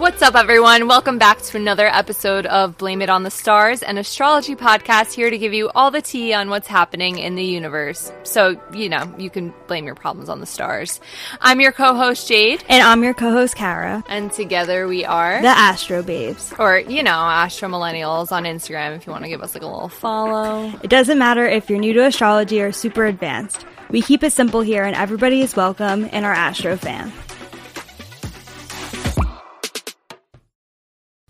What's up, everyone? Welcome back to another episode of Blame It on the Stars, an astrology podcast here to give you all the tea on what's happening in the universe. So, you know, you can blame your problems on the stars. I'm your co host, Jade. And I'm your co host, Kara. And together we are the Astro Babes. Or, you know, Astro Millennials on Instagram if you want to give us like a little follow. It doesn't matter if you're new to astrology or super advanced. We keep it simple here, and everybody is welcome in our Astro fam.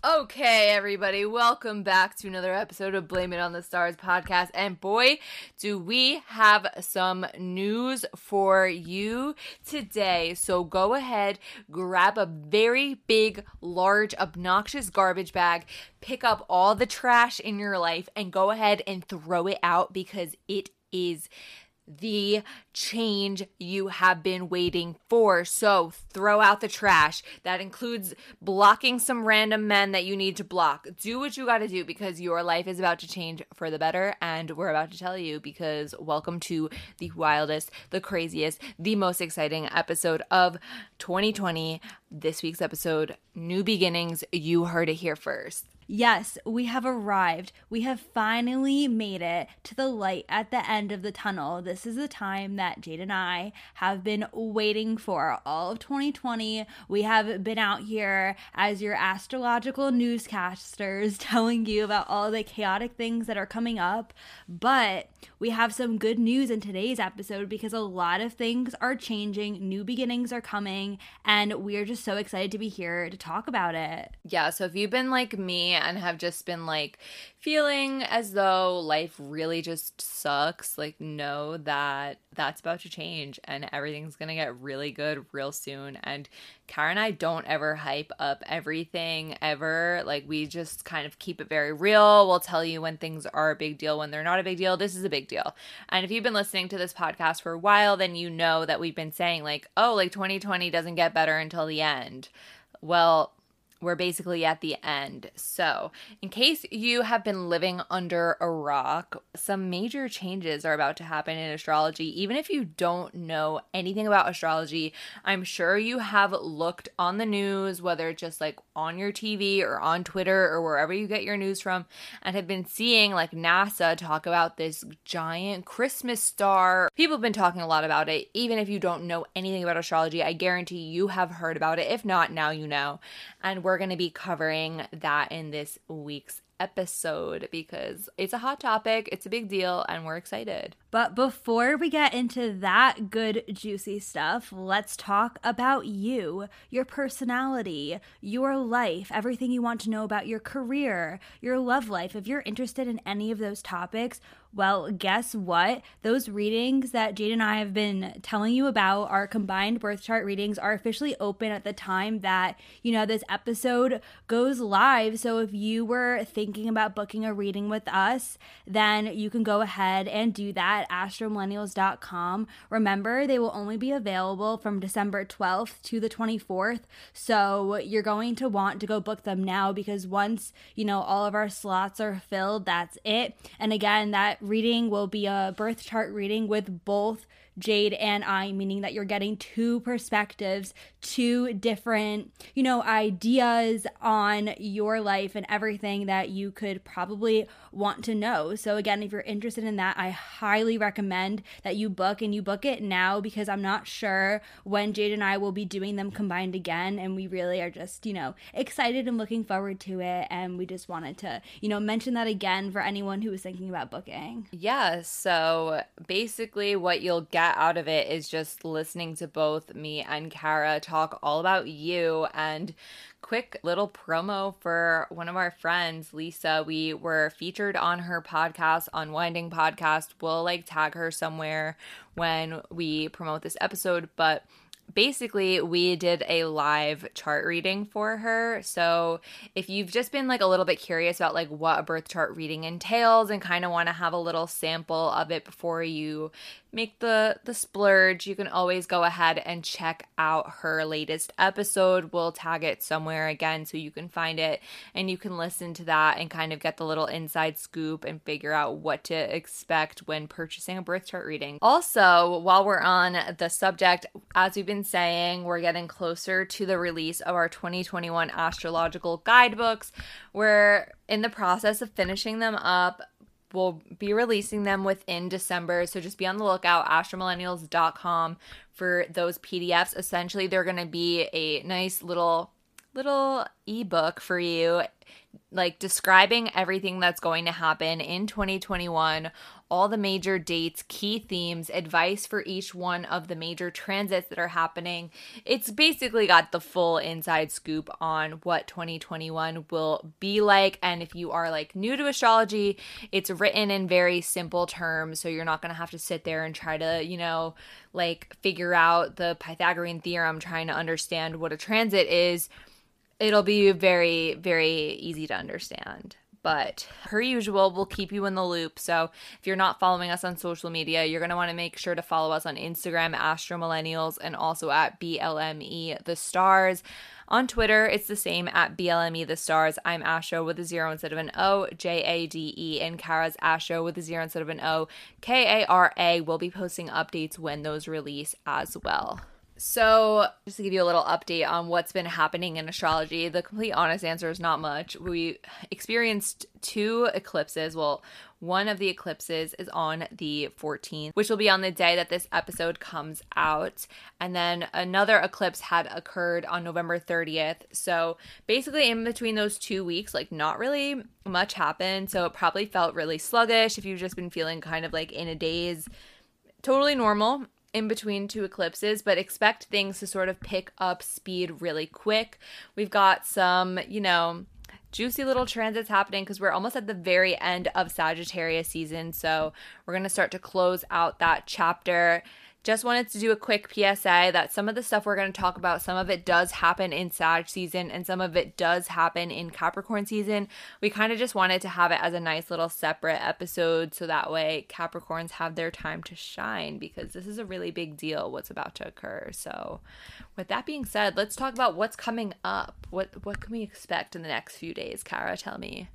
Okay, everybody, welcome back to another episode of Blame It on the Stars podcast. And boy, do we have some news for you today. So go ahead, grab a very big, large, obnoxious garbage bag, pick up all the trash in your life, and go ahead and throw it out because it is the change you have been waiting for. So throw out the trash. That includes blocking some random men that you need to block. Do what you got to do because your life is about to change for the better. And we're about to tell you because welcome to the wildest, the craziest, the most exciting episode of 2020. This week's episode, New Beginnings. You heard it here first. Yes, we have arrived. We have finally made it to the light at the end of the tunnel. This is the time that Jade and I have been waiting for all of 2020. We have been out here as your astrological newscasters telling you about all the chaotic things that are coming up. But we have some good news in today's episode because a lot of things are changing, new beginnings are coming, and we're just so excited to be here to talk about it. Yeah, so if you've been like me and have just been like feeling as though life really just sucks, like know that that's about to change and everything's gonna get really good real soon. And Kara and I don't ever hype up everything ever. Like we just kind of keep it very real. We'll tell you when things are a big deal, when they're not a big deal. This is a big deal. And if you've been listening to this podcast for a while, then you know that we've been saying like, oh, like 2020 doesn't get better until the end. Well, we're basically at the end. So, in case you have been living under a rock, some major changes are about to happen in astrology. Even if you don't know anything about astrology, I'm sure you have looked on the news, whether it's just like on your TV or on Twitter or wherever you get your news from, and have been seeing like NASA talk about this giant Christmas star. People have been talking a lot about it. Even if you don't know anything about astrology, I guarantee you have heard about it. If not, now you know. And we're we're going to be covering that in this week's episode because it's a hot topic, it's a big deal, and we're excited. But before we get into that good, juicy stuff, let's talk about you, your personality, your life, everything you want to know about your career, your love life. If you're interested in any of those topics, well, guess what? Those readings that Jade and I have been telling you about, our combined birth chart readings, are officially open at the time that, you know, this episode goes live. So if you were thinking about booking a reading with us, then you can go ahead and do that at astromillennials.com. Remember, they will only be available from December 12th to the 24th. So you're going to want to go book them now because once, you know, all of our slots are filled, that's it. And again, that reading will be a birth chart reading with both Jade and I, meaning that you're getting two perspectives, two different, you know, ideas on your life and everything that you could probably want to know. So, again, if you're interested in that, I highly recommend that you book and you book it now because I'm not sure when Jade and I will be doing them combined again. And we really are just, you know, excited and looking forward to it. And we just wanted to, you know, mention that again for anyone who was thinking about booking. Yeah. So, basically, what you'll get out of it is just listening to both me and Kara talk all about you and quick little promo for one of our friends, Lisa. We were featured on her podcast, Unwinding Podcast. We'll like tag her somewhere when we promote this episode, but basically we did a live chart reading for her so if you've just been like a little bit curious about like what a birth chart reading entails and kind of want to have a little sample of it before you make the the splurge you can always go ahead and check out her latest episode we'll tag it somewhere again so you can find it and you can listen to that and kind of get the little inside scoop and figure out what to expect when purchasing a birth chart reading also while we're on the subject as we've been saying, we're getting closer to the release of our 2021 astrological guidebooks. We're in the process of finishing them up. We'll be releasing them within December, so just be on the lookout astromillennials.com for those PDFs. Essentially, they're going to be a nice little little ebook for you like describing everything that's going to happen in 2021, all the major dates, key themes, advice for each one of the major transits that are happening. It's basically got the full inside scoop on what 2021 will be like. And if you are like new to astrology, it's written in very simple terms. So you're not going to have to sit there and try to, you know, like figure out the Pythagorean theorem trying to understand what a transit is it'll be very, very easy to understand. But per usual, we'll keep you in the loop. So if you're not following us on social media, you're going to want to make sure to follow us on Instagram, Astro Millennials, and also at BLME The Stars. On Twitter, it's the same at BLME The Stars. I'm Astro with a zero instead of an O, J A D E, and Kara's Astro with a zero instead of an O, K A R A. We'll be posting updates when those release as well. So, just to give you a little update on what's been happening in astrology, the complete honest answer is not much. We experienced two eclipses. Well, one of the eclipses is on the 14th, which will be on the day that this episode comes out. And then another eclipse had occurred on November 30th. So, basically, in between those two weeks, like not really much happened. So, it probably felt really sluggish if you've just been feeling kind of like in a daze. Totally normal in between two eclipses, but expect things to sort of pick up speed really quick. We've got some, you know, juicy little transits happening because we're almost at the very end of Sagittarius season. So we're going to start to close out that chapter. Just wanted to do a quick PSA that some of the stuff we're going to talk about, some of it does happen in Sag season and some of it does happen in Capricorn season. We kind of just wanted to have it as a nice little separate episode so that way Capricorns have their time to shine because this is a really big deal what's about to occur. So, with that being said, let's talk about what's coming up. What what can we expect in the next few days? Kara, tell me.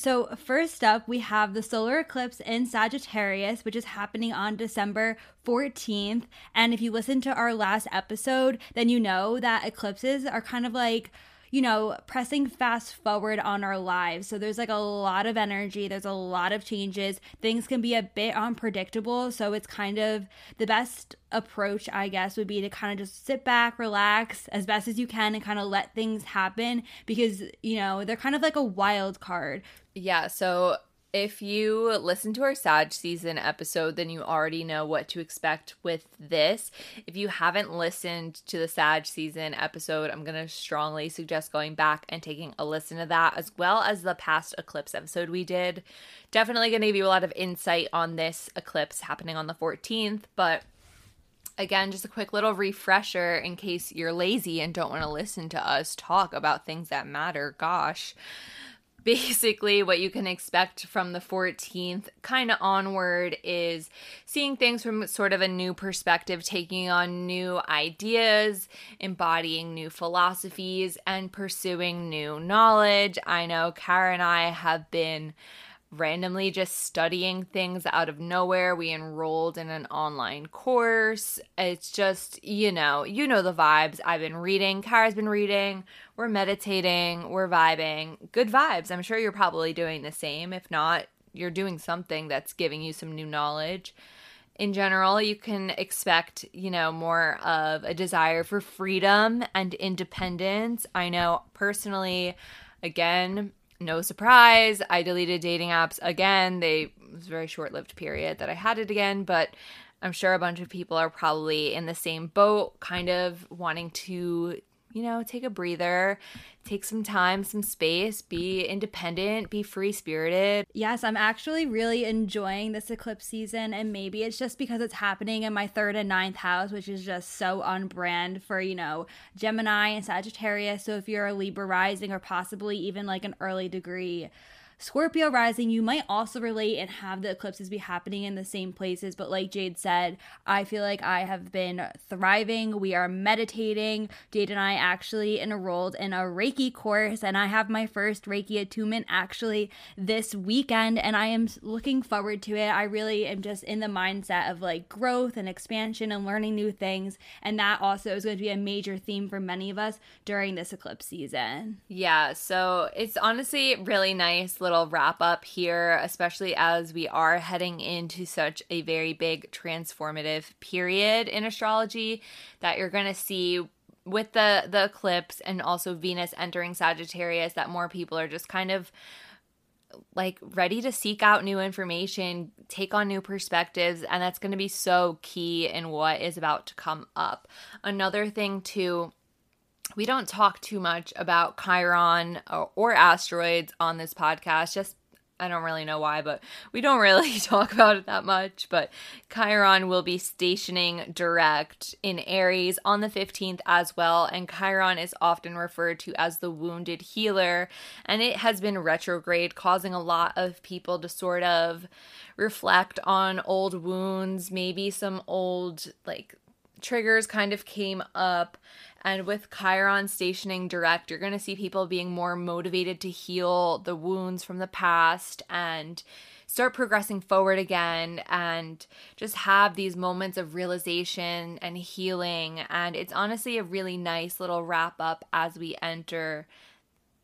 So, first up, we have the solar eclipse in Sagittarius, which is happening on December 14th. And if you listen to our last episode, then you know that eclipses are kind of like you know, pressing fast forward on our lives. So there's like a lot of energy, there's a lot of changes. Things can be a bit unpredictable. So it's kind of the best approach, I guess, would be to kind of just sit back, relax as best as you can, and kind of let things happen because, you know, they're kind of like a wild card. Yeah. So if you listen to our Sag season episode, then you already know what to expect with this. If you haven't listened to the Sag season episode, I'm going to strongly suggest going back and taking a listen to that, as well as the past eclipse episode we did. Definitely going to give you a lot of insight on this eclipse happening on the 14th, but again, just a quick little refresher in case you're lazy and don't want to listen to us talk about things that matter. Gosh basically what you can expect from the 14th kind of onward is seeing things from sort of a new perspective taking on new ideas embodying new philosophies and pursuing new knowledge. I know kara and i have been randomly just studying things out of nowhere. We enrolled in an online course. It's just, you know, you know the vibes. I've been reading, Kara's been reading, we're meditating, we're vibing. Good vibes. I'm sure you're probably doing the same. If not, you're doing something that's giving you some new knowledge. In general, you can expect, you know, more of a desire for freedom and independence. I know personally, again, no surprise, I deleted dating apps again. They it was a very short-lived period that I had it again, but I'm sure a bunch of people are probably in the same boat, kind of wanting to you know, take a breather, take some time, some space, be independent, be free spirited. Yes, I'm actually really enjoying this eclipse season, and maybe it's just because it's happening in my third and ninth house, which is just so on brand for, you know, Gemini and Sagittarius. So if you're a Libra rising or possibly even like an early degree Scorpio rising, you might also relate and have the eclipses be happening in the same places. But like Jade said, I feel like I have been thriving. We are meditating. Jade and I actually enrolled in a Reiki course, and I have my first Reiki attunement actually this weekend, and I am looking forward to it. I really am just in the mindset of like growth and expansion and learning new things. And that also is going to be a major theme for many of us during this eclipse season. Yeah, so it's honestly really nice little wrap up here, especially as we are heading into such a very big transformative period in astrology that you're going to see with the the eclipse and also Venus entering Sagittarius that more people are just kind of like ready to seek out new information, take on new perspectives, and that's going to be so key in what is about to come up. Another thing too we don't talk too much about Chiron or, or, asteroids on this podcast, just I don't really know why, but we don't really talk about it that much. But Chiron will be stationing direct in Aries on the 15th as well. And Chiron is often referred to as the wounded healer. And it has been retrograde, causing a lot of people to sort of reflect on old wounds, maybe some old, like, triggers kind of came up and with Chiron stationing direct, you're going to see people being more motivated to heal the wounds from the past and start progressing forward again and just have these moments of realization and healing. And it's honestly a really nice little wrap up as we enter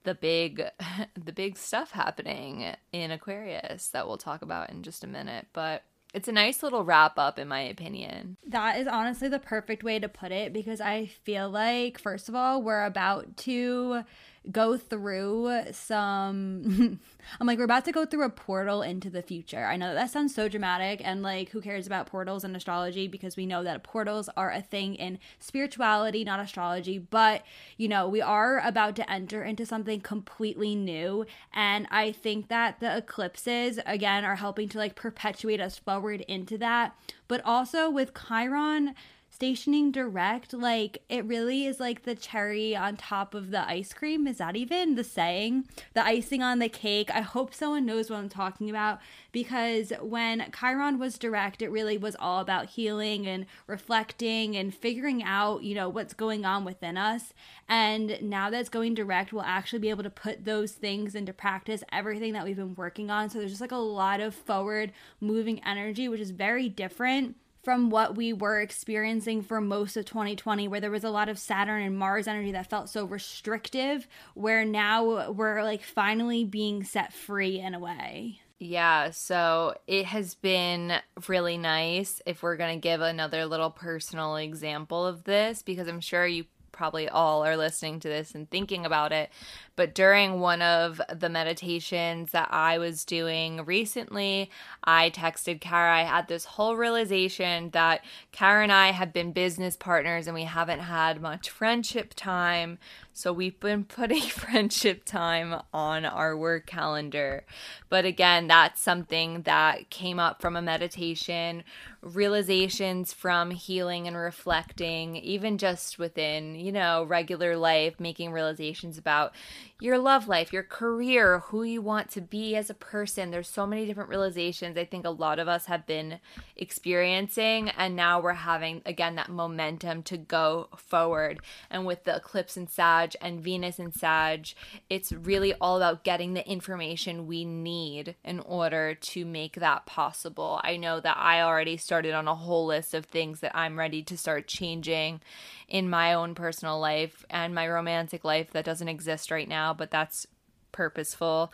the big the big stuff happening in Aquarius that we'll talk about in just a minute. But it's a nice little wrap up, in my opinion. That is honestly the perfect way to put it because I feel like, first of all, we're about to go through some I'm like we're about to go through a portal into the future. I know that, that sounds so dramatic and like who cares about portals and astrology because we know that portals are a thing in spirituality, not astrology, but you know, we are about to enter into something completely new and I think that the eclipses again are helping to like perpetuate us forward into that. But also with Chiron stationing direct like it really is like the cherry on top of the ice cream. Is that even the saying? The icing on the cake? I hope someone knows what i'm talking about because when chiron was direct it really was all about healing and reflecting and figuring out you know what's going on within us. And now that's going direct we'll actually be able to put those things into practice everything that we've been working on. So there's just like a lot of forward moving energy which is very different from what we were experiencing for most of 2020, where there was a lot of Saturn and Mars energy that felt so restrictive, where now we're like finally being set free in a way. Yeah, so it has been really nice if we're going to give another little personal example of this, because I'm sure you probably all are listening to this and thinking about it. But during one of the meditations that I was doing recently, I texted Kara. I had this whole realization that Kara and I have been business partners and we haven't had much friendship time. So we've been putting friendship time on our work calendar. But again, that's something that came up from a meditation, realizations from healing and reflecting, even just within, you know, regular life, making realizations about your love life, your career, who you want to be as a person. There's so many different realizations I think a lot of us have been experiencing. And now we're having, again, that momentum to go forward. And with the eclipse in Sag and Venus in Sag, it's really all about getting the information we need in order to make that possible. I know that I already started on a whole list of things that I'm ready to start changing in my own personal life and my romantic life that doesn't exist right now, but that's purposeful,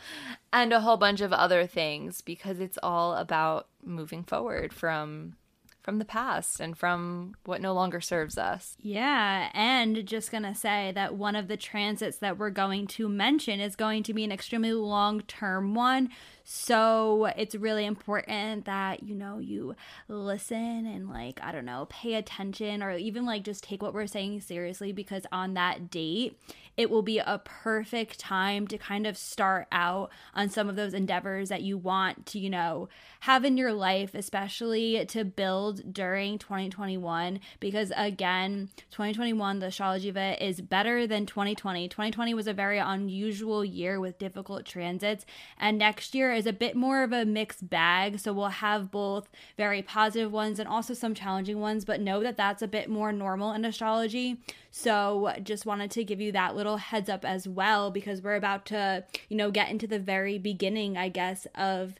and a whole bunch of other things because it's all about moving forward from from the past and from what no longer serves us. Yeah, and just going to say that one of the transits that we're going to mention is going to be an extremely long-term one. So it's really important that, you know, you listen and, like, I don't know, pay attention or even, like, just take what we're saying seriously because on that date, it will be a perfect time to kind of start out on some of those endeavors that you want to, you know, have in your life, especially to build during 2021 because again, 2021 the astrology of it is better than 2020. 2020 was a very unusual year with difficult transits and next year is a bit more of a mixed bag, so we'll have both very positive ones and also some challenging ones, but know that that's a bit more normal in astrology. So just wanted to give you that little heads up as well because we're about to, you know, get into the very beginning, I guess, of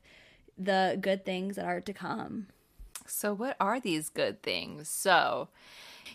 the good things that are to come. So, what are these good things? So,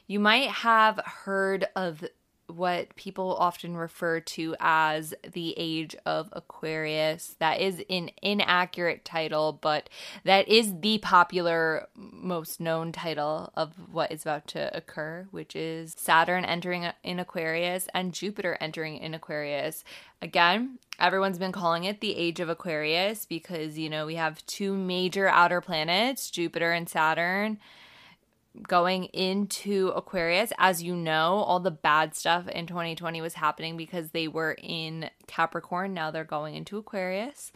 you might have heard of what people often refer to as the age of Aquarius. That is an inaccurate title, but that is the popular, most known title of what is about to occur, which is Saturn entering in Aquarius and Jupiter entering in Aquarius. Again, everyone's been calling it the age of Aquarius because, you know, we have two major outer planets, Jupiter and Saturn going into Aquarius. As you know, all the bad stuff in 2020 was happening because they were in Capricorn. Now they're going into Aquarius.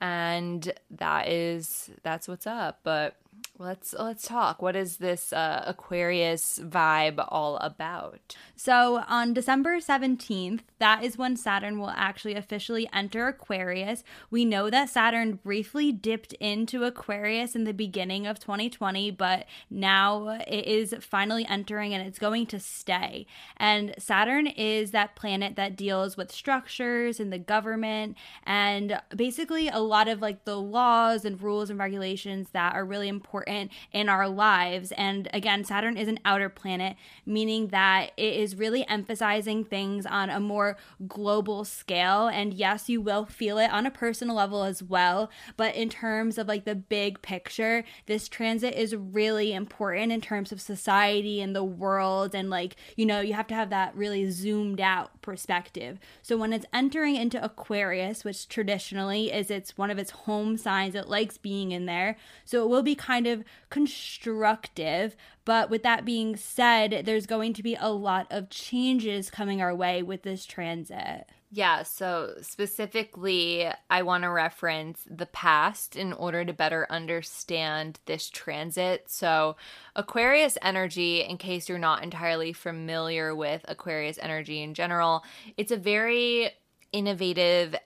And that is that's what's up. But let's let's talk. What is this uh, Aquarius vibe all about? So on December 17th, that is when Saturn will actually officially enter Aquarius. We know that Saturn briefly dipped into Aquarius in the beginning of 2020, but now it is finally entering and it's going to stay. And Saturn is that planet that deals with structures and the government and basically a lot of like the laws and rules and regulations that are really important important in our lives. And again, Saturn is an outer planet, meaning that it is really emphasizing things on a more global scale. And yes, you will feel it on a personal level as well. But in terms of like the big picture, this transit is really important in terms of society and the world. And like, you know, you have to have that really zoomed out perspective. So when it's entering into Aquarius, which traditionally is it's one of its home signs, it likes being in there. So it will be kind of constructive. But with that being said, there's going to be a lot of changes coming our way with this transit. Yeah, so specifically, I want to reference the past in order to better understand this transit. So, Aquarius energy, in case you're not entirely familiar with Aquarius energy in general, it's a very innovative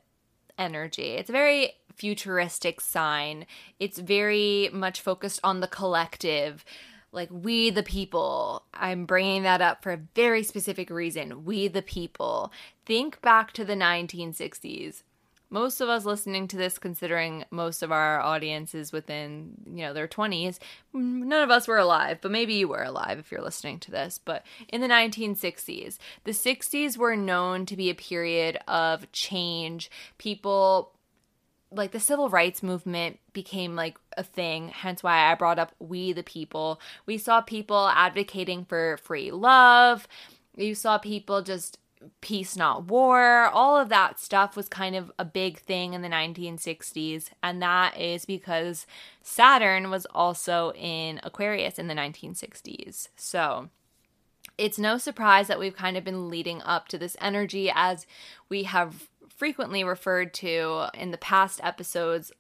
energy. It's a very futuristic sign. It's very much focused on the collective, like we the people. I'm bringing that up for a very specific reason. We the people. Think back to the 1960s. Most of us listening to this, considering most of our audience is within, you know, their 20s, none of us were alive, but maybe you were alive if you're listening to this. But in the 1960s, the 60s were known to be a period of change. People like the civil rights movement became like a thing hence why i brought up we the people. We saw people advocating for free love. You saw people just peace not war. All of that stuff was kind of a big thing in the 1960s and that is because saturn was also in aquarius in the 1960s so it's no surprise that we've kind of been leading up to this energy as we have frequently referred to in the past episodes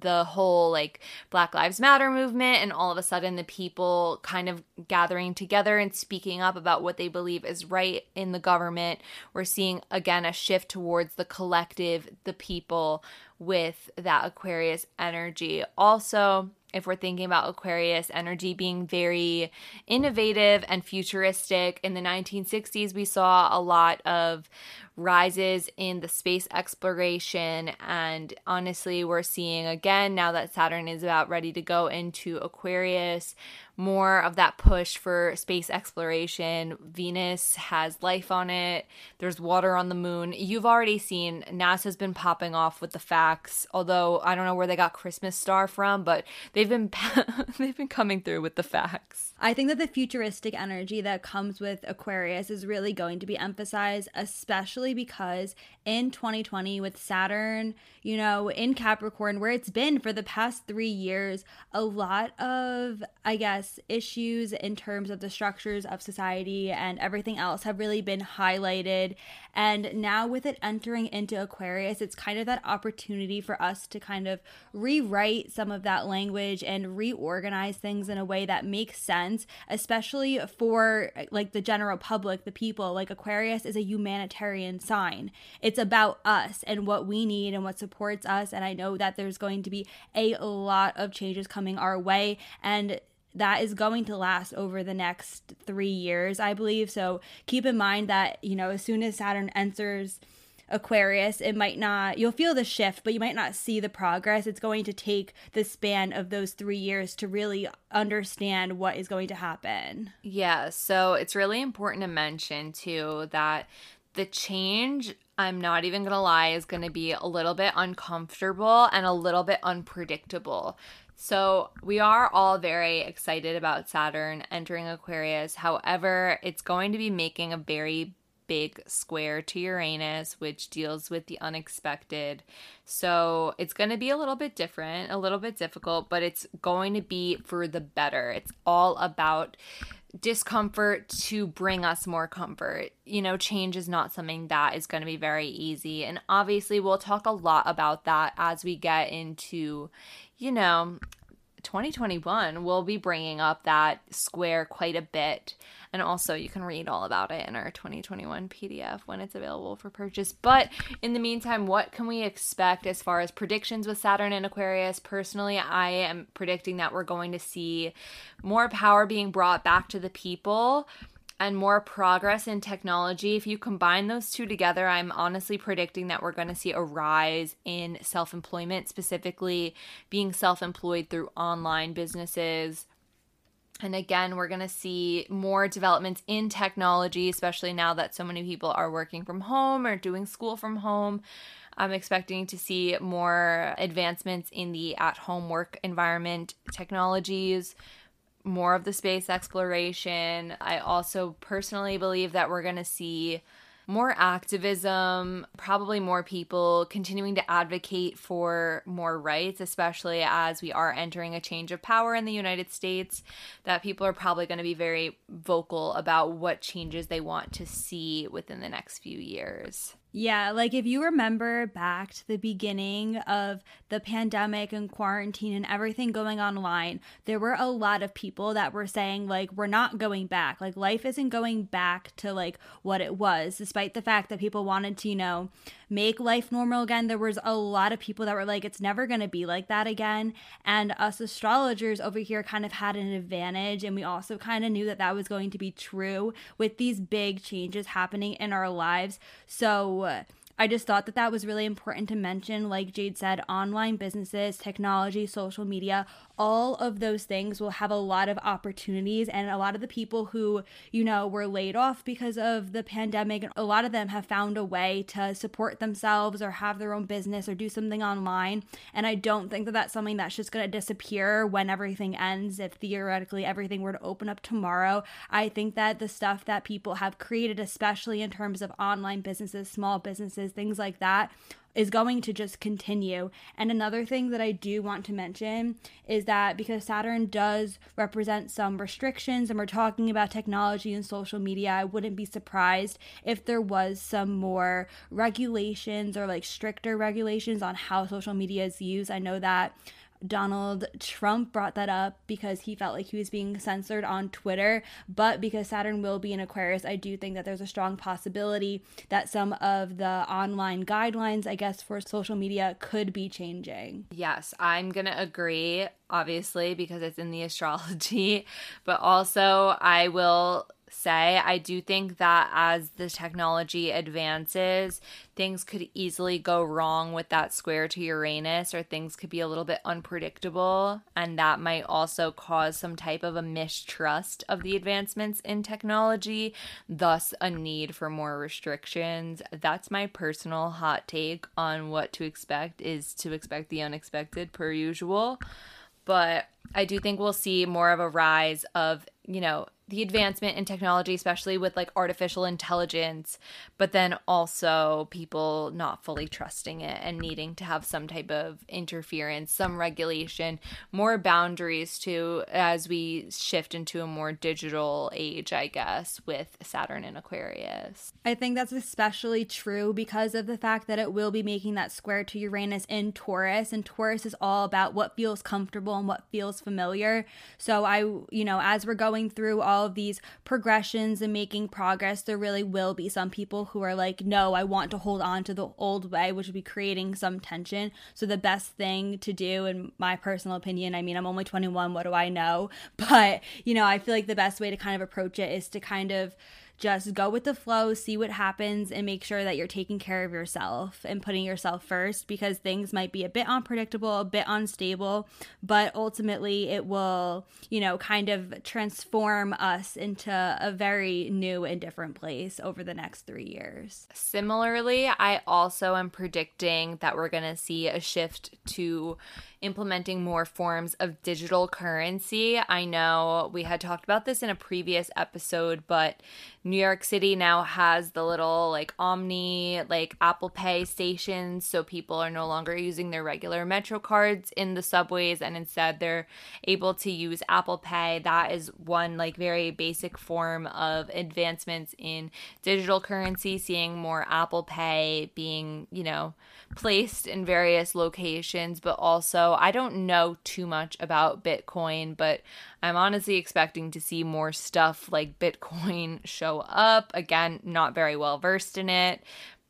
the whole like Black Lives Matter movement and all of a sudden the people kind of gathering together and speaking up about what they believe is right in the government. We're seeing again a shift towards the collective, the people with that Aquarius energy. Also, if we're thinking about Aquarius energy being very innovative and futuristic, in the 1960s, we saw a lot of rises in the space exploration. And honestly, we're seeing again now that Saturn is about ready to go into Aquarius, more of that push for space exploration. Venus has life on it, there's water on the moon. You've already seen NASA's been popping off with the facts, although I don't know where they got Christmas star from, but they've been they've been coming through with the facts. I think that the futuristic energy that comes with Aquarius is really going to be emphasized, especially especially because in 2020 with Saturn, you know, in Capricorn, where it's been for the past three years, a lot of, I guess, issues in terms of the structures of society and everything else have really been highlighted. And now with it entering into Aquarius, it's kind of that opportunity for us to kind of rewrite some of that language and reorganize things in a way that makes sense, especially for like the general public, the people. Like Aquarius is a humanitarian sign. It's about us and what we need and what supports us. And I know that there's going to be a lot of changes coming our way. And that is going to last over the next three years, I believe. So keep in mind that, you know, as soon as Saturn enters Aquarius, it might not, you'll feel the shift, but you might not see the progress. It's going to take the span of those three years to really understand what is going to happen. Yeah. So it's really important to mention, too, that the change I'm not even gonna lie, is gonna be a little bit uncomfortable and a little bit unpredictable. So, we are all very excited about Saturn entering Aquarius. However, it's going to be making a very big square to Uranus, which deals with the unexpected. So, it's going to be a little bit different, a little bit difficult, but it's going to be for the better. It's all about discomfort to bring us more comfort. You know, change is not something that is going to be very easy. And obviously, we'll talk a lot about that as we get into, you know, 2021. We'll be bringing up that square quite a bit. And also, you can read all about it in our 2021 PDF when it's available for purchase. But in the meantime, what can we expect as far as predictions with Saturn and Aquarius? Personally, I am predicting that we're going to see more power being brought back to the people and more progress in technology, if you combine those two together, I'm honestly predicting that we're going to see a rise in self employment, specifically being self employed through online businesses. And again, we're going to see more developments in technology, especially now that so many people are working from home or doing school from home. I'm expecting to see more advancements in the at home work environment technologies more of the space exploration. I also personally believe that we're going to see more activism, probably more people continuing to advocate for more rights, especially as we are entering a change of power in the United States, that people are probably going to be very vocal about what changes they want to see within the next few years. Yeah, like if you remember back to the beginning of the pandemic and quarantine and everything going online, there were a lot of people that were saying, like, we're not going back. Like, life isn't going back to like what it was, despite the fact that people wanted to, you know, make life normal again. There was a lot of people that were like, it's never going to be like that again. And us astrologers over here kind of had an advantage. And we also kind of knew that that was going to be true with these big changes happening in our lives. So, uh, I just thought that that was really important to mention. Like Jade said, online businesses, technology, social media, all of those things will have a lot of opportunities. And a lot of the people who, you know, were laid off because of the pandemic, a lot of them have found a way to support themselves or have their own business or do something online. And I don't think that that's something that's just going to disappear when everything ends. If theoretically everything were to open up tomorrow, I think that the stuff that people have created, especially in terms of online businesses, small businesses, things like that, is going to just continue. And another thing that I do want to mention is that because Saturn does represent some restrictions and we're talking about technology and social media, I wouldn't be surprised if there was some more regulations or like stricter regulations on how social media is used. I know that Donald Trump brought that up because he felt like he was being censored on Twitter. But because Saturn will be in Aquarius, I do think that there's a strong possibility that some of the online guidelines, I guess, for social media could be changing. Yes, I'm going to agree, obviously, because it's in the astrology. But also, I will say. I do think that as the technology advances, things could easily go wrong with that square to Uranus, or things could be a little bit unpredictable. And that might also cause some type of a mistrust of the advancements in technology, thus, a need for more restrictions. That's my personal hot take on what to expect is to expect the unexpected per usual. But I do think we'll see more of a rise of, you know, the advancement in technology, especially with like artificial intelligence, but then also people not fully trusting it and needing to have some type of interference, some regulation, more boundaries too, as we shift into a more digital age, I guess, with Saturn and Aquarius. I think that's especially true because of the fact that it will be making that square to Uranus in Taurus, and Taurus is all about what feels comfortable and what feels familiar. So, I, you know, as we're going through all of these progressions and making progress, there really will be some people who are like, no, I want to hold on to the old way, which would be creating some tension. So, the best thing to do, in my personal opinion, I mean, I'm only 21, what do I know? But, you know, I feel like the best way to kind of approach it is to kind of just go with the flow, see what happens, and make sure that you're taking care of yourself and putting yourself first because things might be a bit unpredictable, a bit unstable, but ultimately it will, you know, kind of transform us into a very new and different place over the next three years. Similarly, I also am predicting that we're going to see a shift to implementing more forms of digital currency. I know we had talked about this in a previous episode, but New York City now has the little like Omni, like Apple Pay stations. So people are no longer using their regular Metro cards in the subways and instead they're able to use Apple Pay. That is one like very basic form of advancements in digital currency, seeing more Apple Pay being, you know, placed in various locations, but also I don't know too much about Bitcoin, but I'm honestly expecting to see more stuff like Bitcoin show up. Again, not very well versed in it.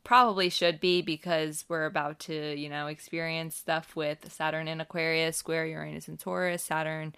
Probably should be because we're about to, you know, experience stuff with Saturn in Aquarius, Square Uranus and Taurus, Saturn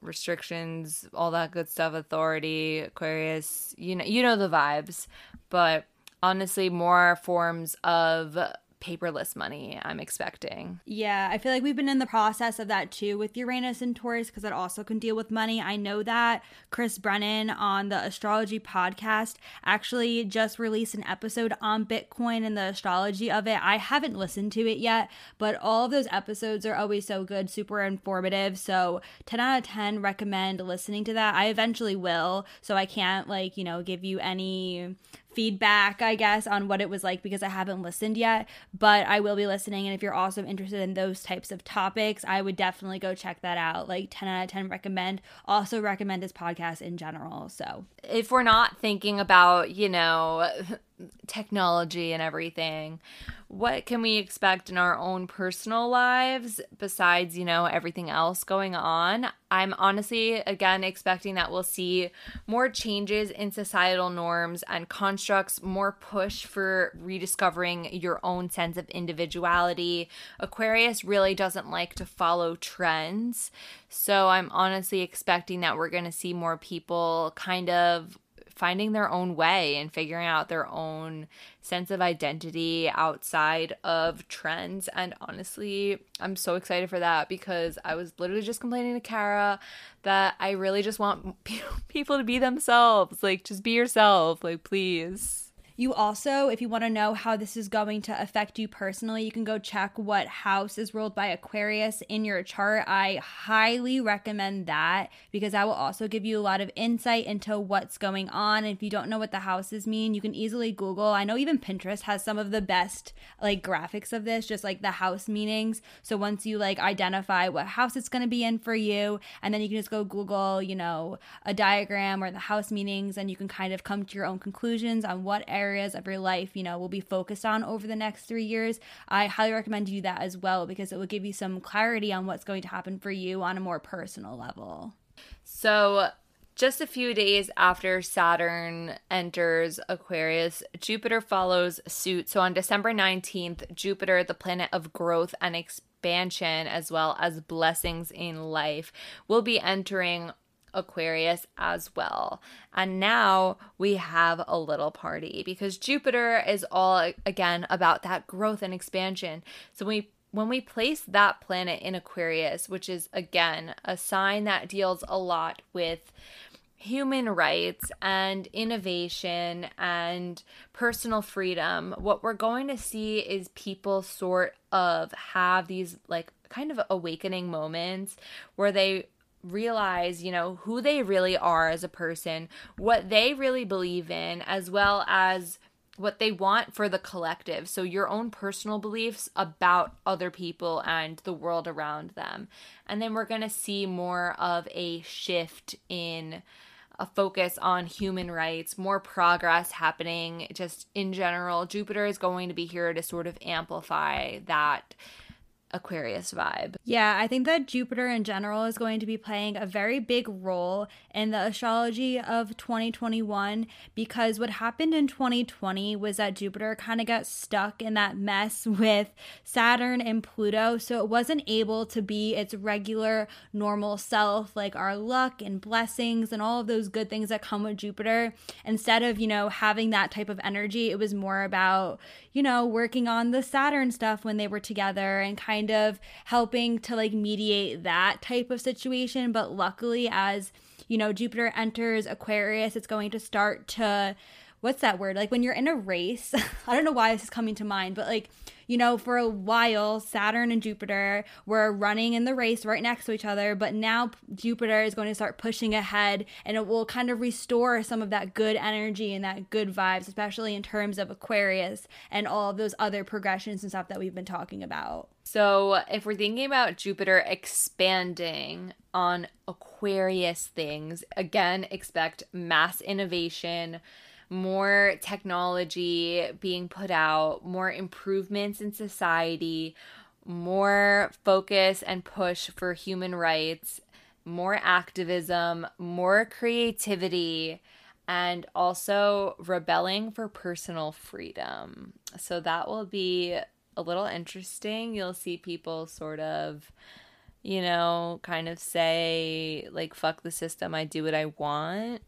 restrictions, all that good stuff, authority, Aquarius, you know, you know the vibes. But honestly, more forms of paperless money I'm expecting. Yeah, I feel like we've been in the process of that too with Uranus and Taurus because it also can deal with money. I know that Chris Brennan on the astrology podcast actually just released an episode on Bitcoin and the astrology of it. I haven't listened to it yet, but all of those episodes are always so good, super informative. So 10 out of 10 recommend listening to that. I eventually will, so I can't like, you know, give you any feedback, I guess, on what it was like because I haven't listened yet, but I will be listening. And if you're also interested in those types of topics, I would definitely go check that out. Like 10 out of 10 recommend. Also recommend this podcast in general. So if we're not thinking about, you know, technology and everything, what can we expect in our own personal lives besides, you know, everything else going on? I'm honestly, again, expecting that we'll see more changes in societal norms and constructs, more push for rediscovering your own sense of individuality. Aquarius really doesn't like to follow trends. So I'm honestly expecting that we're going to see more people kind of finding their own way and figuring out their own sense of identity outside of trends. And honestly, I'm so excited for that because I was literally just complaining to Kara that I really just want people to be themselves. Like, just be yourself. Like, please. You also, if you want to know how this is going to affect you personally, you can go check what house is ruled by Aquarius in your chart. I highly recommend that because that will also give you a lot of insight into what's going on. And if you don't know what the houses mean, you can easily Google. I know even Pinterest has some of the best like graphics of this, just like the house meanings. So once you like identify what house it's going to be in for you, and then you can just go Google, you know, a diagram or the house meanings, and you can kind of come to your own conclusions on what area areas of your life, you know, will be focused on over the next three years, I highly recommend you that as well because it will give you some clarity on what's going to happen for you on a more personal level. So, just a few days after Saturn enters Aquarius, Jupiter follows suit. So on December 19th, Jupiter, the planet of growth and expansion, as well as blessings in life, will be entering Aquarius as well. And now we have a little party because Jupiter is all again about that growth and expansion. So we when we place that planet in Aquarius, which is again a sign that deals a lot with human rights and innovation and personal freedom, what we're going to see is people sort of have these like kind of awakening moments where they realize, you know, who they really are as a person, what they really believe in, as well as what they want for the collective. So, your own personal beliefs about other people and the world around them. And then we're going to see more of a shift in a focus on human rights, more progress happening just in general. Jupiter is going to be here to sort of amplify that Aquarius vibe. Yeah, I think that Jupiter in general is going to be playing a very big role in the astrology of 2021 because what happened in 2020 was that Jupiter kind of got stuck in that mess with Saturn and Pluto. So it wasn't able to be its regular, normal self, like our luck and blessings and all of those good things that come with Jupiter. Instead of, you know, having that type of energy, it was more about, you know, working on the Saturn stuff when they were together and kind kind of helping to like mediate that type of situation. But luckily, as you know, Jupiter enters Aquarius, it's going to start to what's that word? Like when you're in a race, I don't know why this is coming to mind, but like, you know, for a while, Saturn and Jupiter were running in the race right next to each other, but now Jupiter is going to start pushing ahead and it will kind of restore some of that good energy and that good vibes, especially in terms of Aquarius and all of those other progressions and stuff that we've been talking about. So, if we're thinking about Jupiter expanding on Aquarius things, again, expect mass innovation more technology being put out, more improvements in society, more focus and push for human rights, more activism, more creativity, and also rebelling for personal freedom. So that will be a little interesting. You'll see people sort of you know, kind of say like fuck the system, I do what I want.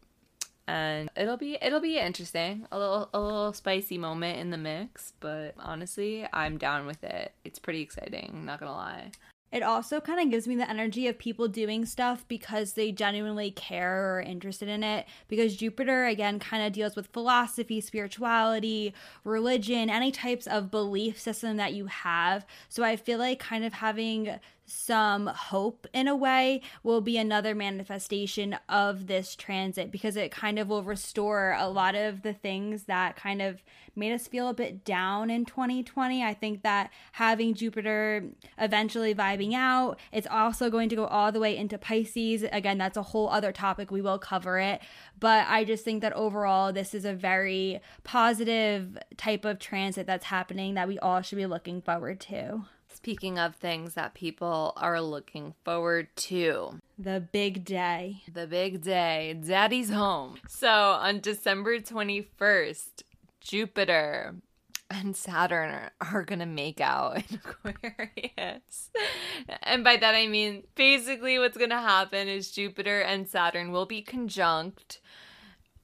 And it'll be it'll be interesting. A little a little spicy moment in the mix but honestly i'm down with it. It's pretty exciting not gonna lie it also kind of gives me the energy of people doing stuff because they genuinely care or are interested in it. Because Jupiter, again, kind of deals with philosophy, spirituality, religion, any types of belief system that you have. So I feel like kind of having some hope in a way will be another manifestation of this transit because it kind of will restore a lot of the things that kind of made us feel a bit down in 2020. I think that having Jupiter eventually vibing out, it's also going to go all the way into Pisces. Again, that's a whole other topic. We will cover it. But I just think that overall, this is a very positive type of transit that's happening that we all should be looking forward to. Speaking of things that people are looking forward to, the big day. The big day. Daddy's home. So on December 21st, Jupiter and Saturn are, going to make out in Aquarius. and by that I mean basically what's going to happen is Jupiter and Saturn will be conjunct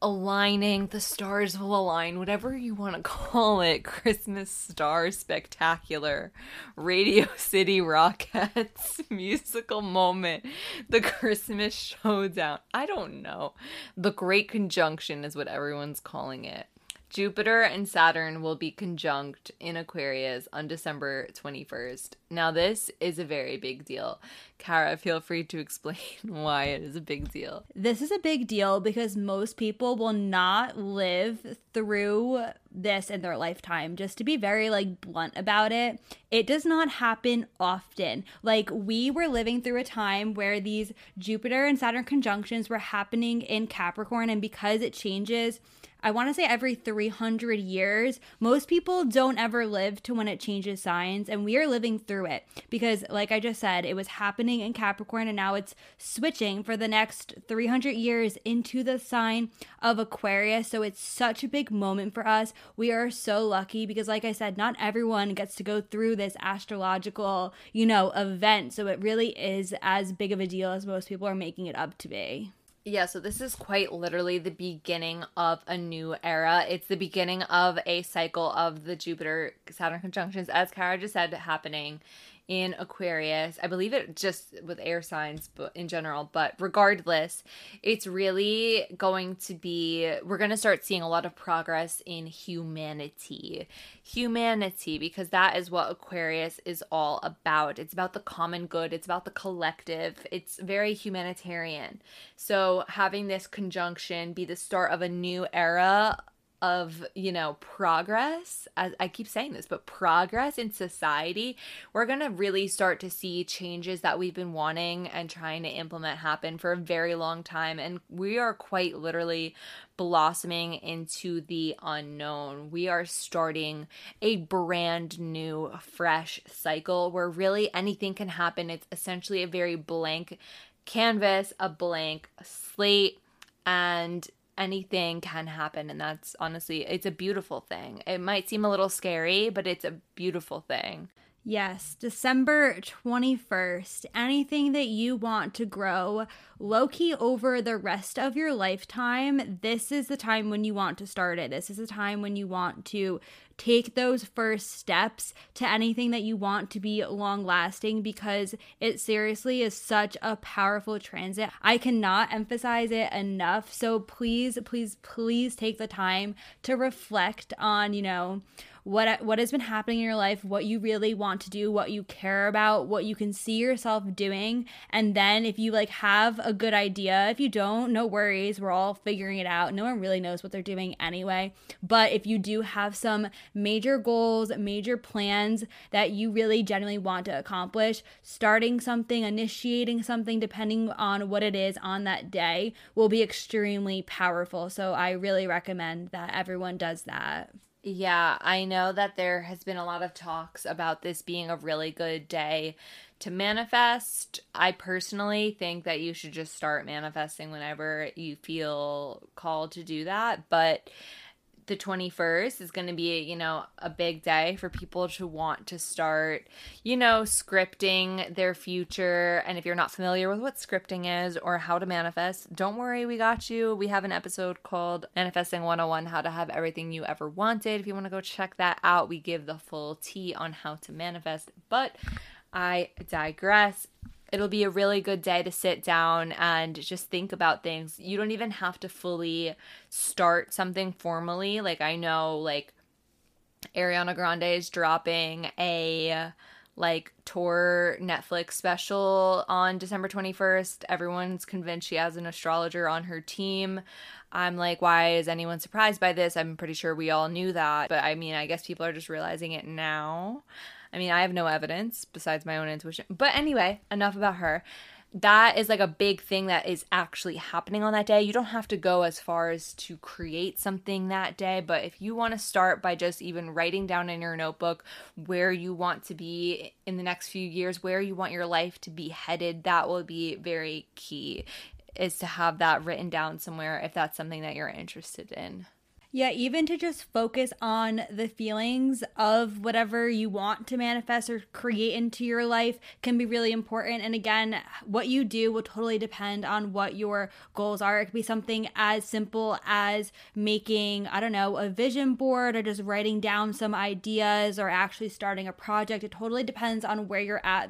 aligning the stars will align whatever you want to call it christmas star spectacular radio city rockets musical moment the christmas showdown i don't know the great conjunction is what everyone's calling it Jupiter and Saturn will be conjunct in Aquarius on December 21st. Now, this is a very big deal. Kara, feel free to explain why it is a big deal. This is a big deal because most people will not live through this in their lifetime. Just to be very like blunt about it, it does not happen often. Like we were living through a time where these Jupiter and Saturn conjunctions were happening in Capricorn and because it changes I want to say every 300 years. Most people don't ever live to when it changes signs, and we are living through it because, like I just said, it was happening in Capricorn and now it's switching for the next 300 years into the sign of Aquarius. So it's such a big moment for us. We are so lucky because, like I said, not everyone gets to go through this astrological, you know, event. So it really is as big of a deal as most people are making it up to be. Yeah, so this is quite literally the beginning of a new era. It's the beginning of a cycle of the Jupiter Saturn conjunctions, as Kara just said, happening in Aquarius. I believe it just with air signs but in general, but regardless, it's really going to be we're going to start seeing a lot of progress in humanity. Humanity because that is what Aquarius is all about. It's about the common good, it's about the collective. It's very humanitarian. So having this conjunction be the start of a new era of you know progress as i keep saying this but progress in society we're going to really start to see changes that we've been wanting and trying to implement happen for a very long time. And we are quite literally blossoming into the unknown. We are starting a brand new fresh cycle where really anything can happen. It's essentially a very blank canvas a blank slate and anything can happen and that's honestly it's a beautiful thing. It might seem a little scary but it's a beautiful thing Yes, December 21st. Anything that you want to grow low key over the rest of your lifetime, this is the time when you want to start it. This is the time when you want to take those first steps to anything that you want to be long lasting because it seriously is such a powerful transit. I cannot emphasize it enough. So please, please, please take the time to reflect on, you know, what what has been happening in your life, what you really want to do, what you care about, what you can see yourself doing, and then if you like have a good idea, if you don't, no worries, we're all figuring it out. No one really knows what they're doing anyway. But if you do have some major goals, major plans that you really genuinely want to accomplish, starting something, initiating something depending on what it is on that day will be extremely powerful. So I really recommend that everyone does that. Yeah, I know that there has been a lot of talks about this being a really good day to manifest. I personally think that you should just start manifesting whenever you feel called to do that, but the 21st is going to be, you know, a big day for people to want to start, you know, scripting their future. And if you're not familiar with what scripting is or how to manifest, don't worry, we got you. We have an episode called Manifesting 101 How to Have Everything You Ever Wanted. If you want to go check that out, we give the full tea on how to manifest. But I digress it'll be a really good day to sit down and just think about things. You don't even have to fully start something formally. Like I know like Ariana Grande is dropping a like tour Netflix special on December 21st. Everyone's convinced she has an astrologer on her team. I'm like, why is anyone surprised by this? I'm pretty sure we all knew that. But I mean, I guess people are just realizing it now. I mean, I have no evidence besides my own intuition. But anyway, enough about her. That is like a big thing that is actually happening on that day. You don't have to go as far as to create something that day, but if you want to start by just even writing down in your notebook where you want to be in the next few years, where you want your life to be headed, that will be very key is to have that written down somewhere if that's something that you're interested in. Yeah, even to just focus on the feelings of whatever you want to manifest or create into your life can be really important. And again, what you do will totally depend on what your goals are. It could be something as simple as making, I don't know, a vision board or just writing down some ideas or actually starting a project. It totally depends on where you're at.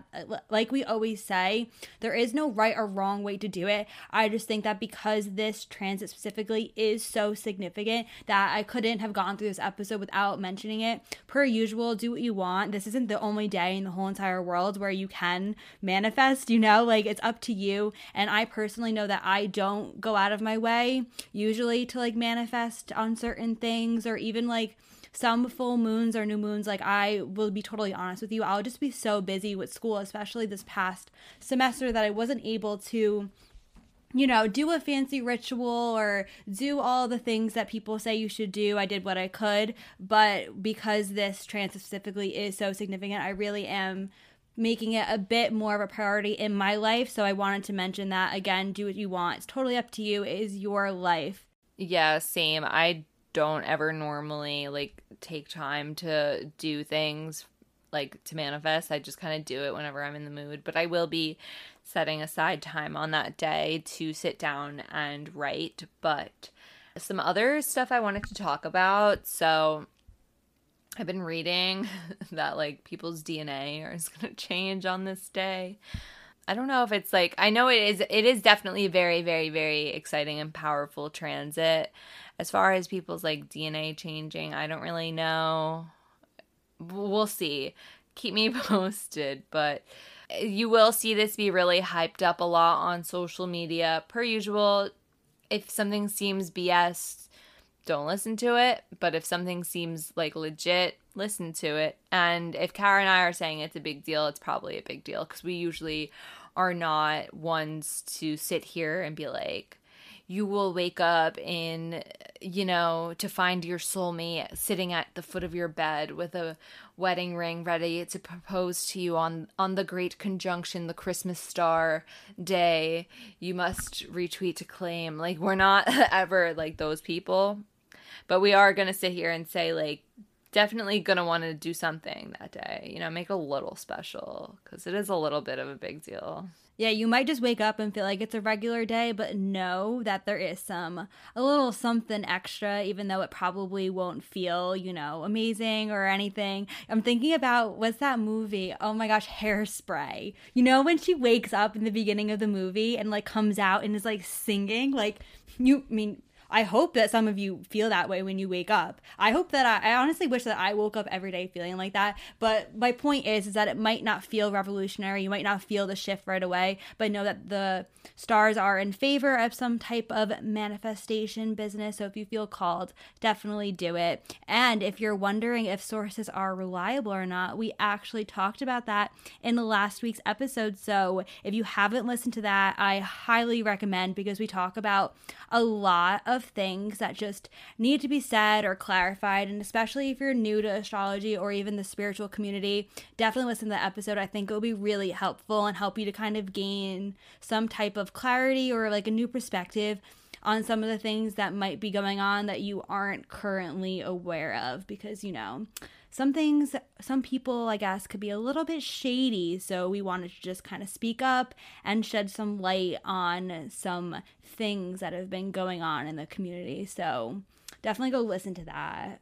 Like we always say, there is no right or wrong way to do it. I just think that because this transit specifically is so significant, that I couldn't have gone through this episode without mentioning it. Per usual, do what you want. This isn't the only day in the whole entire world where you can manifest, you know, like it's up to you. And I personally know that I don't go out of my way usually to like manifest on certain things or even like some full moons or new moons, like I will be totally honest with you, I'll just be so busy with school, especially this past semester, that I wasn't able to you know, do a fancy ritual or do all the things that people say you should do. I did what I could, but because this transit specifically is so significant, I really am making it a bit more of a priority in my life. So I wanted to mention that again, do what you want. It's totally up to you. It is your life. Yeah, same. I don't ever normally like take time to do things like to manifest. I just kind of do it whenever I'm in the mood, but I will be setting aside time on that day to sit down and write. But some other stuff I wanted to talk about. So, I've been reading that like people's DNA is going to change on this day. I don't know if it's like I know it is it is definitely very very very exciting and powerful transit. As far as people's like DNA changing, I don't really know. We'll see. Keep me posted, but you will see this be really hyped up a lot on social media per usual. If something seems BS, don't listen to it, but if something seems like legit, listen to it. And if Kara and I are saying it's a big deal, it's probably a big deal because we usually are not ones to sit here and be like, you will wake up in, you know, to find your soulmate sitting at the foot of your bed with a wedding ring ready to propose to you on on the great conjunction the christmas star day. You must retweet to claim like we're not ever like those people but we are going to sit here and say like definitely going to want to do something that day you know make a little special cuz it is a little bit of a big deal yeah, you might just wake up and feel like it's a regular day, but know that there is some, a little something extra, even though it probably won't feel, you know, amazing or anything. I'm thinking about what's that movie? Oh my gosh, Hairspray. You know, when she wakes up in the beginning of the movie and like comes out and is like singing, like, you I mean I hope that some of you feel that way when you wake up. I hope that I, I, honestly wish that I woke up every day feeling like that. But my point is, is that it might not feel revolutionary. You might not feel the shift right away, but know that the stars are in favor of some type of manifestation business. So if you feel called, definitely do it. And if you're wondering if sources are reliable or not, we actually talked about that in the last week's episode. So if you haven't listened to that, I highly recommend because we talk about a lot of of things that just need to be said or clarified. And especially if you're new to astrology or even the spiritual community, definitely listen to the episode. I think it'll be really helpful and help you to kind of gain some type of clarity or like a new perspective on some of the things that might be going on that you aren't currently aware of because you know some things, some people, I guess, could be a little bit shady. So we wanted to just kind of speak up and shed some light on some things that have been going on in the community. So definitely go listen to that.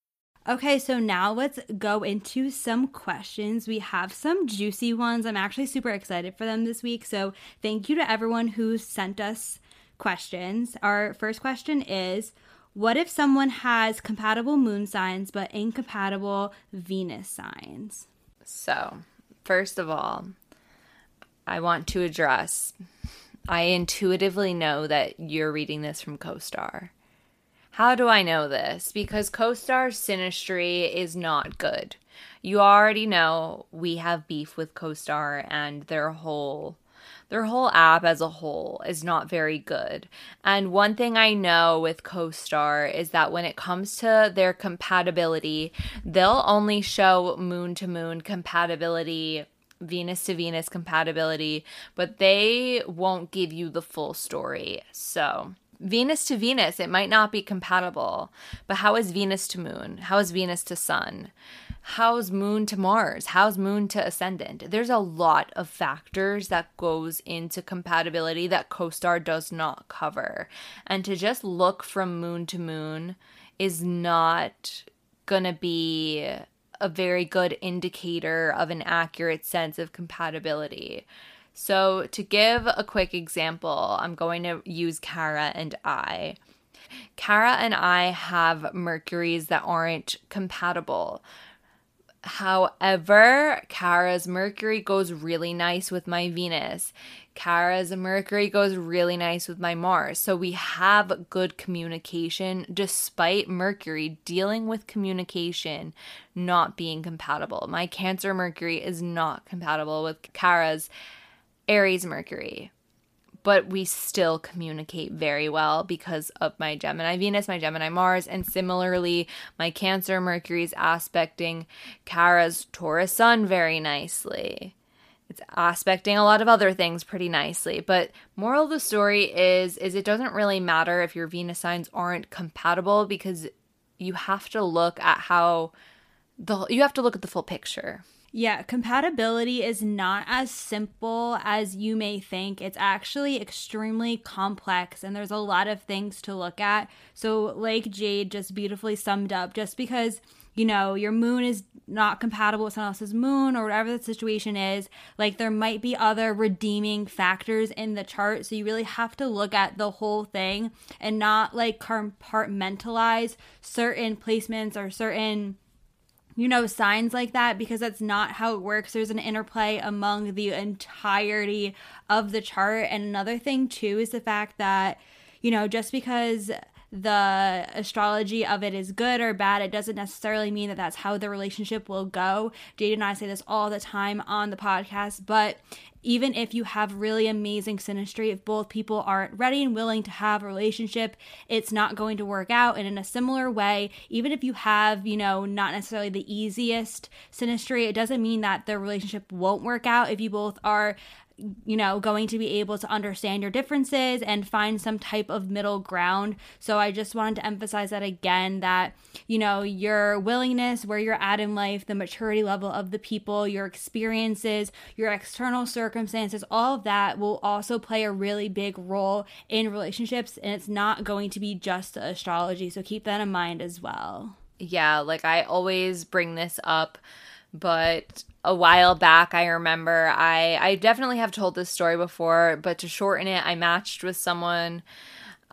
Okay, so now let's go into some questions. We have some juicy ones. I'm actually super excited for them this week. So, thank you to everyone who sent us questions. Our first question is What if someone has compatible moon signs but incompatible Venus signs? So, first of all, I want to address I intuitively know that you're reading this from CoStar. How do I know this? Because CoStar's synastry is not good. You already know we have beef with CoStar and their whole their whole app as a whole is not very good. And one thing I know with CoStar is that when it comes to their compatibility, they'll only show moon to moon compatibility Venus to Venus compatibility, but they won't give you the full story. So, Venus to Venus, it might not be compatible, but how is Venus to Moon? How is Venus to Sun? How's Moon to Mars? How's Moon to Ascendant? There's a lot of factors that goes into compatibility that CoStar does not cover. And to just look from moon to moon is not going to be a very good indicator of an accurate sense of compatibility. So, to give a quick example, I'm going to use Kara and I. Kara and I have Mercuries that aren't compatible. However, Kara's Mercury goes really nice with my Venus. Kara's Mercury goes really nice with my Mars. So we have good communication despite Mercury dealing with communication not being compatible. My Cancer Mercury is not compatible with Kara's Aries Mercury. but we still communicate very well because of my Gemini Venus, my Gemini Mars, and similarly, my Cancer Mercury is aspecting Kara's Taurus Sun very nicely. It's aspecting a lot of other things pretty nicely, but moral of the story is is it doesn't really matter if your Venus signs aren't compatible because you have to look at how the you have to look at the full picture. Yeah, compatibility is not as simple as you may think. It's actually extremely complex and there's a lot of things to look at. So, like Jade just beautifully summed up, just because you know, your moon is not compatible with someone else's moon or whatever the situation is, like there might be other redeeming factors in the chart. So you really have to look at the whole thing and not like compartmentalize certain placements or certain you know, signs like that because that's not how it works. There's an interplay among the entirety of the chart. And another thing, too, is the fact that, you know, just because the astrology of it is good or bad, it doesn't necessarily mean that that's how the relationship will go. Jade and I say this all the time on the podcast, but even if you have really amazing synastry, if both people aren't ready and willing to have a relationship, it's not going to work out. And in a similar way, even if you have, you know, not necessarily the easiest synastry, it doesn't mean that the relationship won't work out if you both are you know, going to be able to understand your differences and find some type of middle ground. So I just wanted to emphasize that again that, you know, your willingness, where you're at in life, the maturity level of the people, your experiences, your external circumstances, all of that will also play a really big role in relationships. And it's not going to be just astrology. So keep that in mind as well. Yeah, like I always bring this up but a while back i remember. I i definitely have told this story before but to shorten it i matched with someone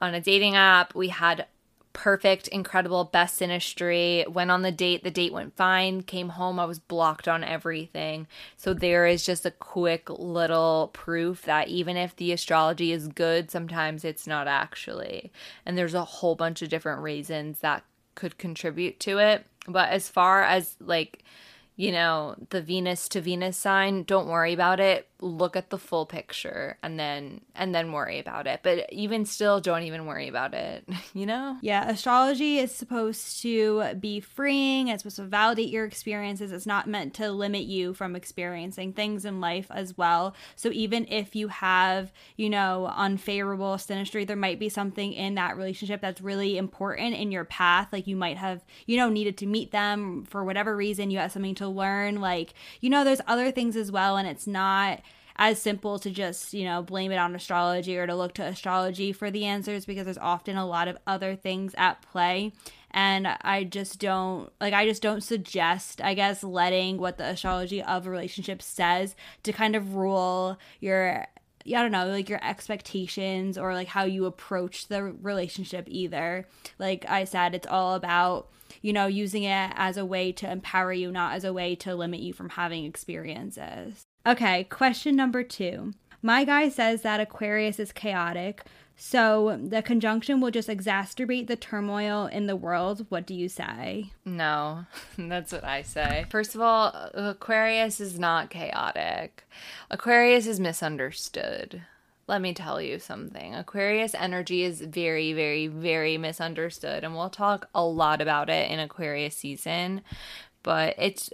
on a dating app. We had perfect incredible best synastry went on the date. The date went fine. Came home. I was blocked on everything. So there is just a quick little proof that even if the astrology is good sometimes it's not actually. And there's a whole bunch of different reasons that could contribute to it. But as far as like you know, the Venus to Venus sign, don't worry about it. Look at the full picture and then and then worry about it. But even still don't even worry about it, you know? Yeah, astrology is supposed to be freeing, it's supposed to validate your experiences. It's not meant to limit you from experiencing things in life as well. So even if you have, you know, unfavorable synastry, there might be something in that relationship that's really important in your path. Like you might have, you know, needed to meet them for whatever reason, you had something to learn like you know there's other things as well and it's not as simple to just you know blame it on astrology or to look to astrology for the answers because there's often a lot of other things at play. And i just don't like i just don't suggest i guess letting what the astrology of a relationship says to kind of rule your I don't know, like your expectations or like how you approach the relationship either. Like I said, it's all about you know, using it as a way to empower you, not as a way to limit you from having experiences. Okay, question number two. My guy says that Aquarius is chaotic, so the conjunction will just exacerbate the turmoil in the world. What do you say? No, that's what I say. First of all, Aquarius is not chaotic, Aquarius is misunderstood let me tell you something. Aquarius energy is very, very, very misunderstood, and we'll talk a lot about it in Aquarius season, but it's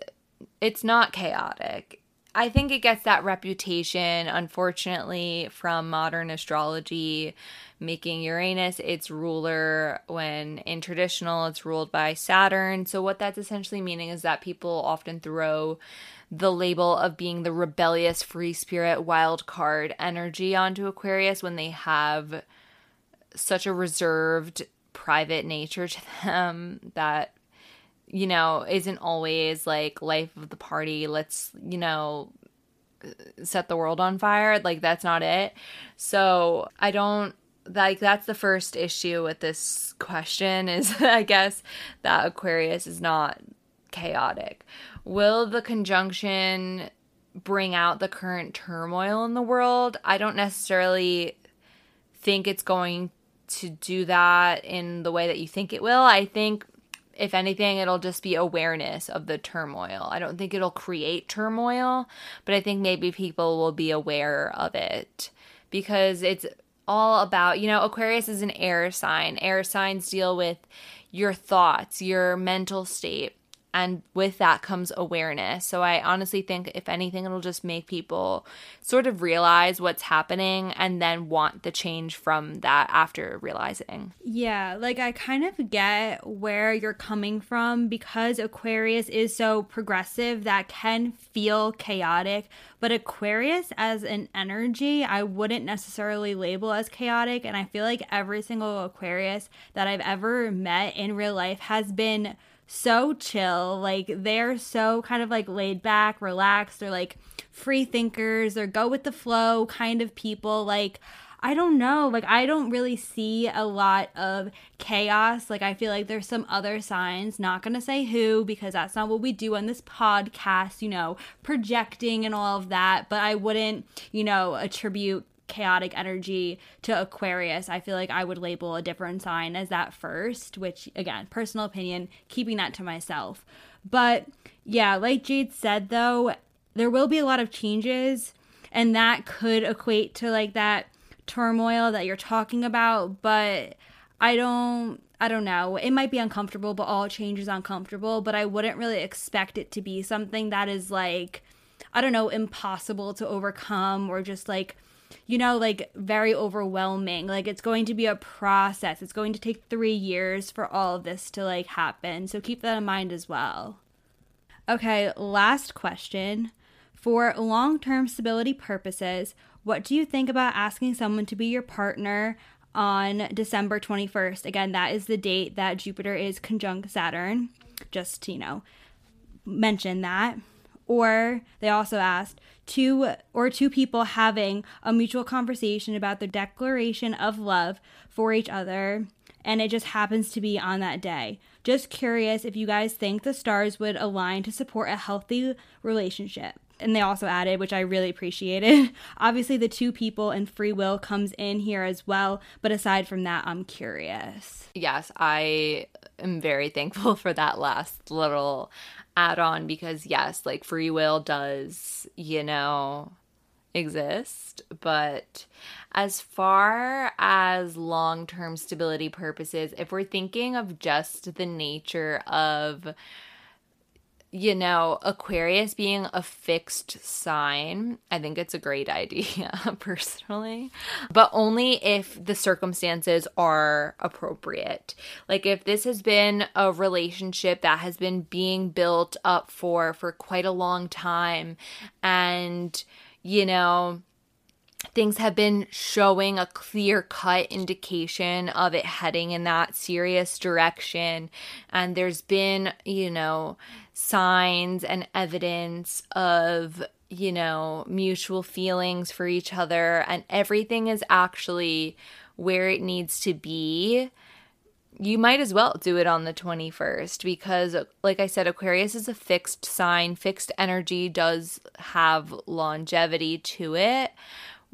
it's not chaotic. I think it gets that reputation, unfortunately, from modern astrology, making Uranus its ruler when in traditional it's ruled by Saturn. So, what that's essentially meaning is that people often throw the label of being the rebellious free spirit wild card energy onto Aquarius when they have such a reserved private nature to them that you know isn't always like life of the party let's you know set the world on fire like that's not it so i don't like that's the first issue with this question is i guess that aquarius is not chaotic Will the conjunction bring out the current turmoil in the world? I don't necessarily think it's going to do that in the way that you think it will. I think if anything, it'll just be awareness of the turmoil. I don't think it'll create turmoil, but I think maybe people will be aware of it because it's all about, you know, Aquarius is an air sign. Air signs deal with your thoughts, your mental state and with that comes awareness. So I honestly think if anything it'll just make people sort of realize what's happening and then want the change from that after realizing. Yeah, like I kind of get where you're coming from because Aquarius is so progressive that can feel chaotic, but Aquarius as an energy, I wouldn't necessarily label as chaotic and I feel like every single Aquarius that I've ever met in real life has been so chill. Like they're so kind of like laid back, relaxed. They're like free thinkers. They're go with the flow kind of people. Like I don't know. Like I don't really see a lot of chaos. Like I feel like there's some other signs, not going to say who because that's not what we do on this podcast, you know, projecting and all of that, but I wouldn't, you know, attribute chaotic energy to Aquarius, I feel like I would label a different sign as that first, which again, personal opinion, keeping that to myself. But yeah, like Jade said though, there will be a lot of changes and that could equate to like that turmoil that you're talking about, but I don't I don't know. It might be uncomfortable, but all change is uncomfortable, but I wouldn't really expect it to be something that is like I don't know, impossible to overcome or just like you know, like very overwhelming. Like it's going to be a process. It's going to take three years for all of this to like happen. So keep that in mind as well. Okay, last question. For long term stability purposes, what do you think about asking someone to be your partner on December 21st? Again, that is the date that Jupiter is conjunct Saturn. Just, you know, mention that. Or they also asked two or two people having a mutual conversation about the declaration of love for each other and it just happens to be on that day. Just curious if you guys think the stars would align to support a healthy relationship. And they also added, which I really appreciated. Obviously, the two people and free will comes in here as well. But aside from that, I'm curious. Yes, I am very thankful for that last little add on because yes, like free will does, you know, exist, but as far as long-term stability purposes, if we're thinking of just the nature of you know, Aquarius being a fixed sign, I think it's a great idea personally, but only if the circumstances are appropriate. Like if this has been a relationship that has been being built up for for quite a long time and you know, things have been showing a clear cut indication of it heading in that serious direction. And there's been, you know, signs and evidence of, you know, mutual feelings for each other, and everything is actually where it needs to be. You might as well do it on the 21st because, like I said, Aquarius is a fixed sign. Fixed energy does have longevity to it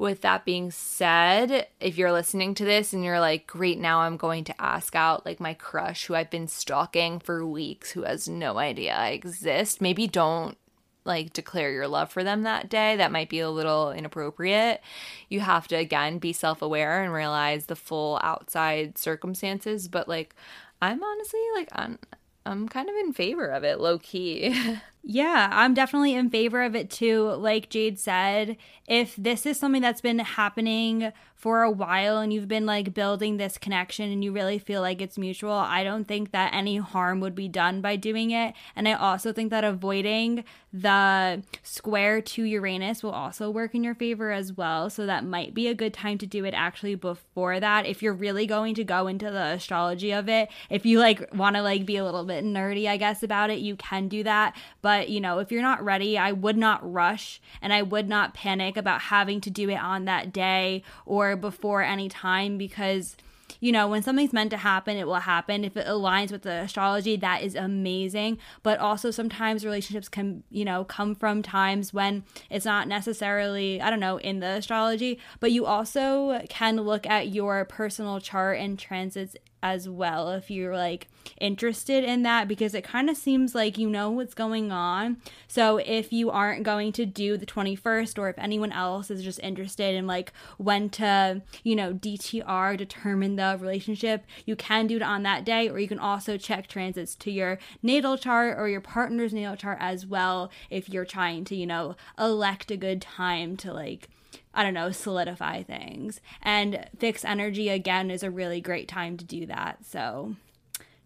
with that being said, if you're listening to this and you're like, great, now I'm going to ask out like my crush who I've been stalking for weeks, who has no idea I exist, maybe don't like declare your love for them that day. That might be a little inappropriate. You have to, again, be self aware and realize the full outside circumstances. But like, I'm honestly like, I'm, I'm kind of in favor of it, low key. Yeah, I'm definitely in favor of it too. Like Jade said, if this is something that's been happening for a while and you've been like building this connection and you really feel like it's mutual, I don't think that any harm would be done by doing it. And I also think that avoiding the square to Uranus will also work in your favor as well. So that might be a good time to do it actually before that. If you're really going to go into the astrology of it, if you like want to like be a little bit nerdy, I guess, about it, you can do that. But, you know, if you're not ready, I would not rush and I would not panic about having to do it on that day or before any time because you know, when something's meant to happen, it will happen. If it aligns with the astrology, that is amazing. But also, sometimes relationships can, you know, come from times when it's not necessarily, I don't know, in the astrology, but you also can look at your personal chart and transits as well if you're like interested in that because it kind of seems like you know what's going on. So if you aren't going to do the 21st or if anyone else is just interested in like when to, you know, DTR determine the relationship, you can do it on that day or you can also check transits to your natal chart or your partner's natal chart as well if you're trying to, you know, elect a good time to like I don't know, solidify things. And fixed energy, again, is a really great time to do that. So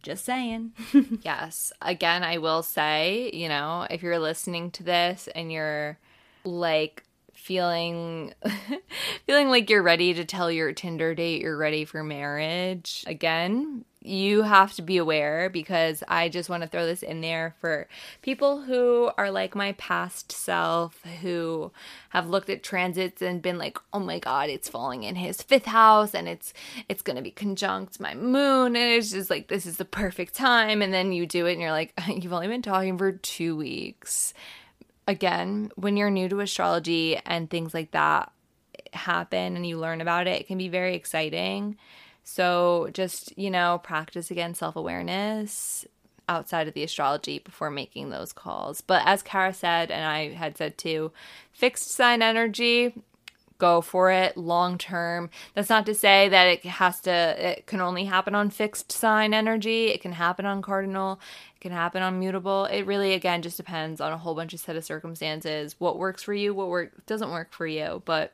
just saying. yes. Again, I will say, you know, if you're listening to this and you're like, feeling feeling like you're ready to tell your Tinder date you're ready for marriage. Again, you have to be aware because I just want to throw this in there for people who are like my past self who have looked at transits and been like, "Oh my god, it's falling in his 5th house and it's it's going to be conjunct my moon and it's just like this is the perfect time." And then you do it and you're like, "You've only been talking for 2 weeks." again, when you're new to astrology and things like that happen and you learn about it, it can be very exciting. So just, you know, practice again self awareness outside of the astrology before making those calls. But as Kara said, and I had said too, fixed sign energy, go for it long term. That's not to say that it has to, it can only happen on fixed sign energy. It can happen on cardinal it can happen on mutable. It really again just depends on a whole bunch of set of circumstances. What works for you, what work doesn't work for you. But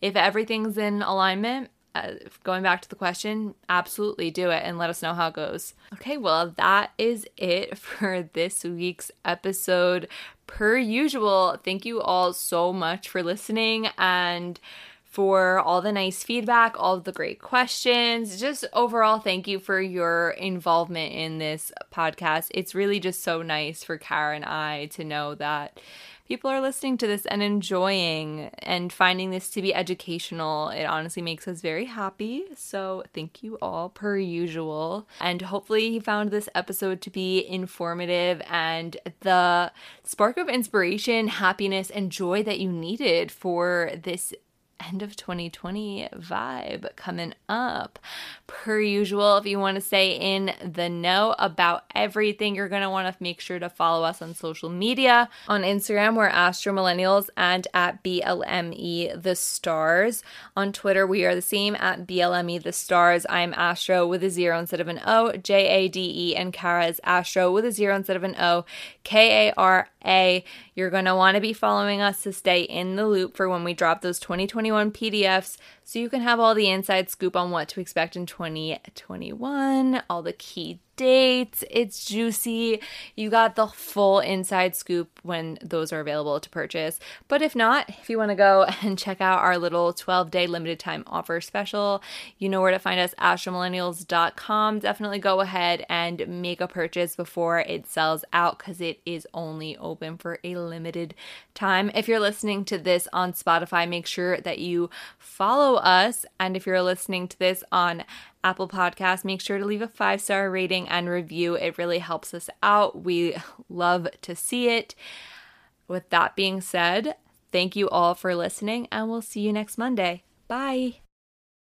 if everything's in alignment, uh, going back to the question, absolutely do it and let us know how it goes. Okay, well, that is it for this week's episode. Per usual, thank you all so much for listening and for all the nice feedback, all the great questions. Just overall, thank you for your involvement in this podcast. It's really just so nice for Kara and I to know that people are listening to this and enjoying and finding this to be educational. It honestly makes us very happy. So, thank you all, per usual. And hopefully, you found this episode to be informative and the spark of inspiration, happiness, and joy that you needed for this end of 2020 vibe coming up. Per usual, if you want to stay in the know about everything, you're going to want to make sure to follow us on social media. On Instagram, we're Astro Millennials and at BLME The Stars. On Twitter, we are the same at BLME The Stars. I'm Astro with a zero instead of an O, J A D E, and Kara is Astro with a zero instead of an O, K A R A. You're going to want to be following us to stay in the loop for when we drop those 2021 PDFs so you can have all the inside scoop on what to expect in 2021, all the key dates. It's juicy. You got the full inside scoop when those are available to purchase. But if not, if you want to go and check out our little 12 day limited time offer special, you know where to find us astromillennials.com. Definitely go ahead and make a purchase before it sells out because it is only open for a limited time. If you're listening to this on Spotify, make sure that you follow us. And if you're listening to this on Apple Podcast, make sure to leave a five star rating and review. It really helps us out. We love to see it. With that being said, thank you all for listening, and we'll see you next Monday. Bye.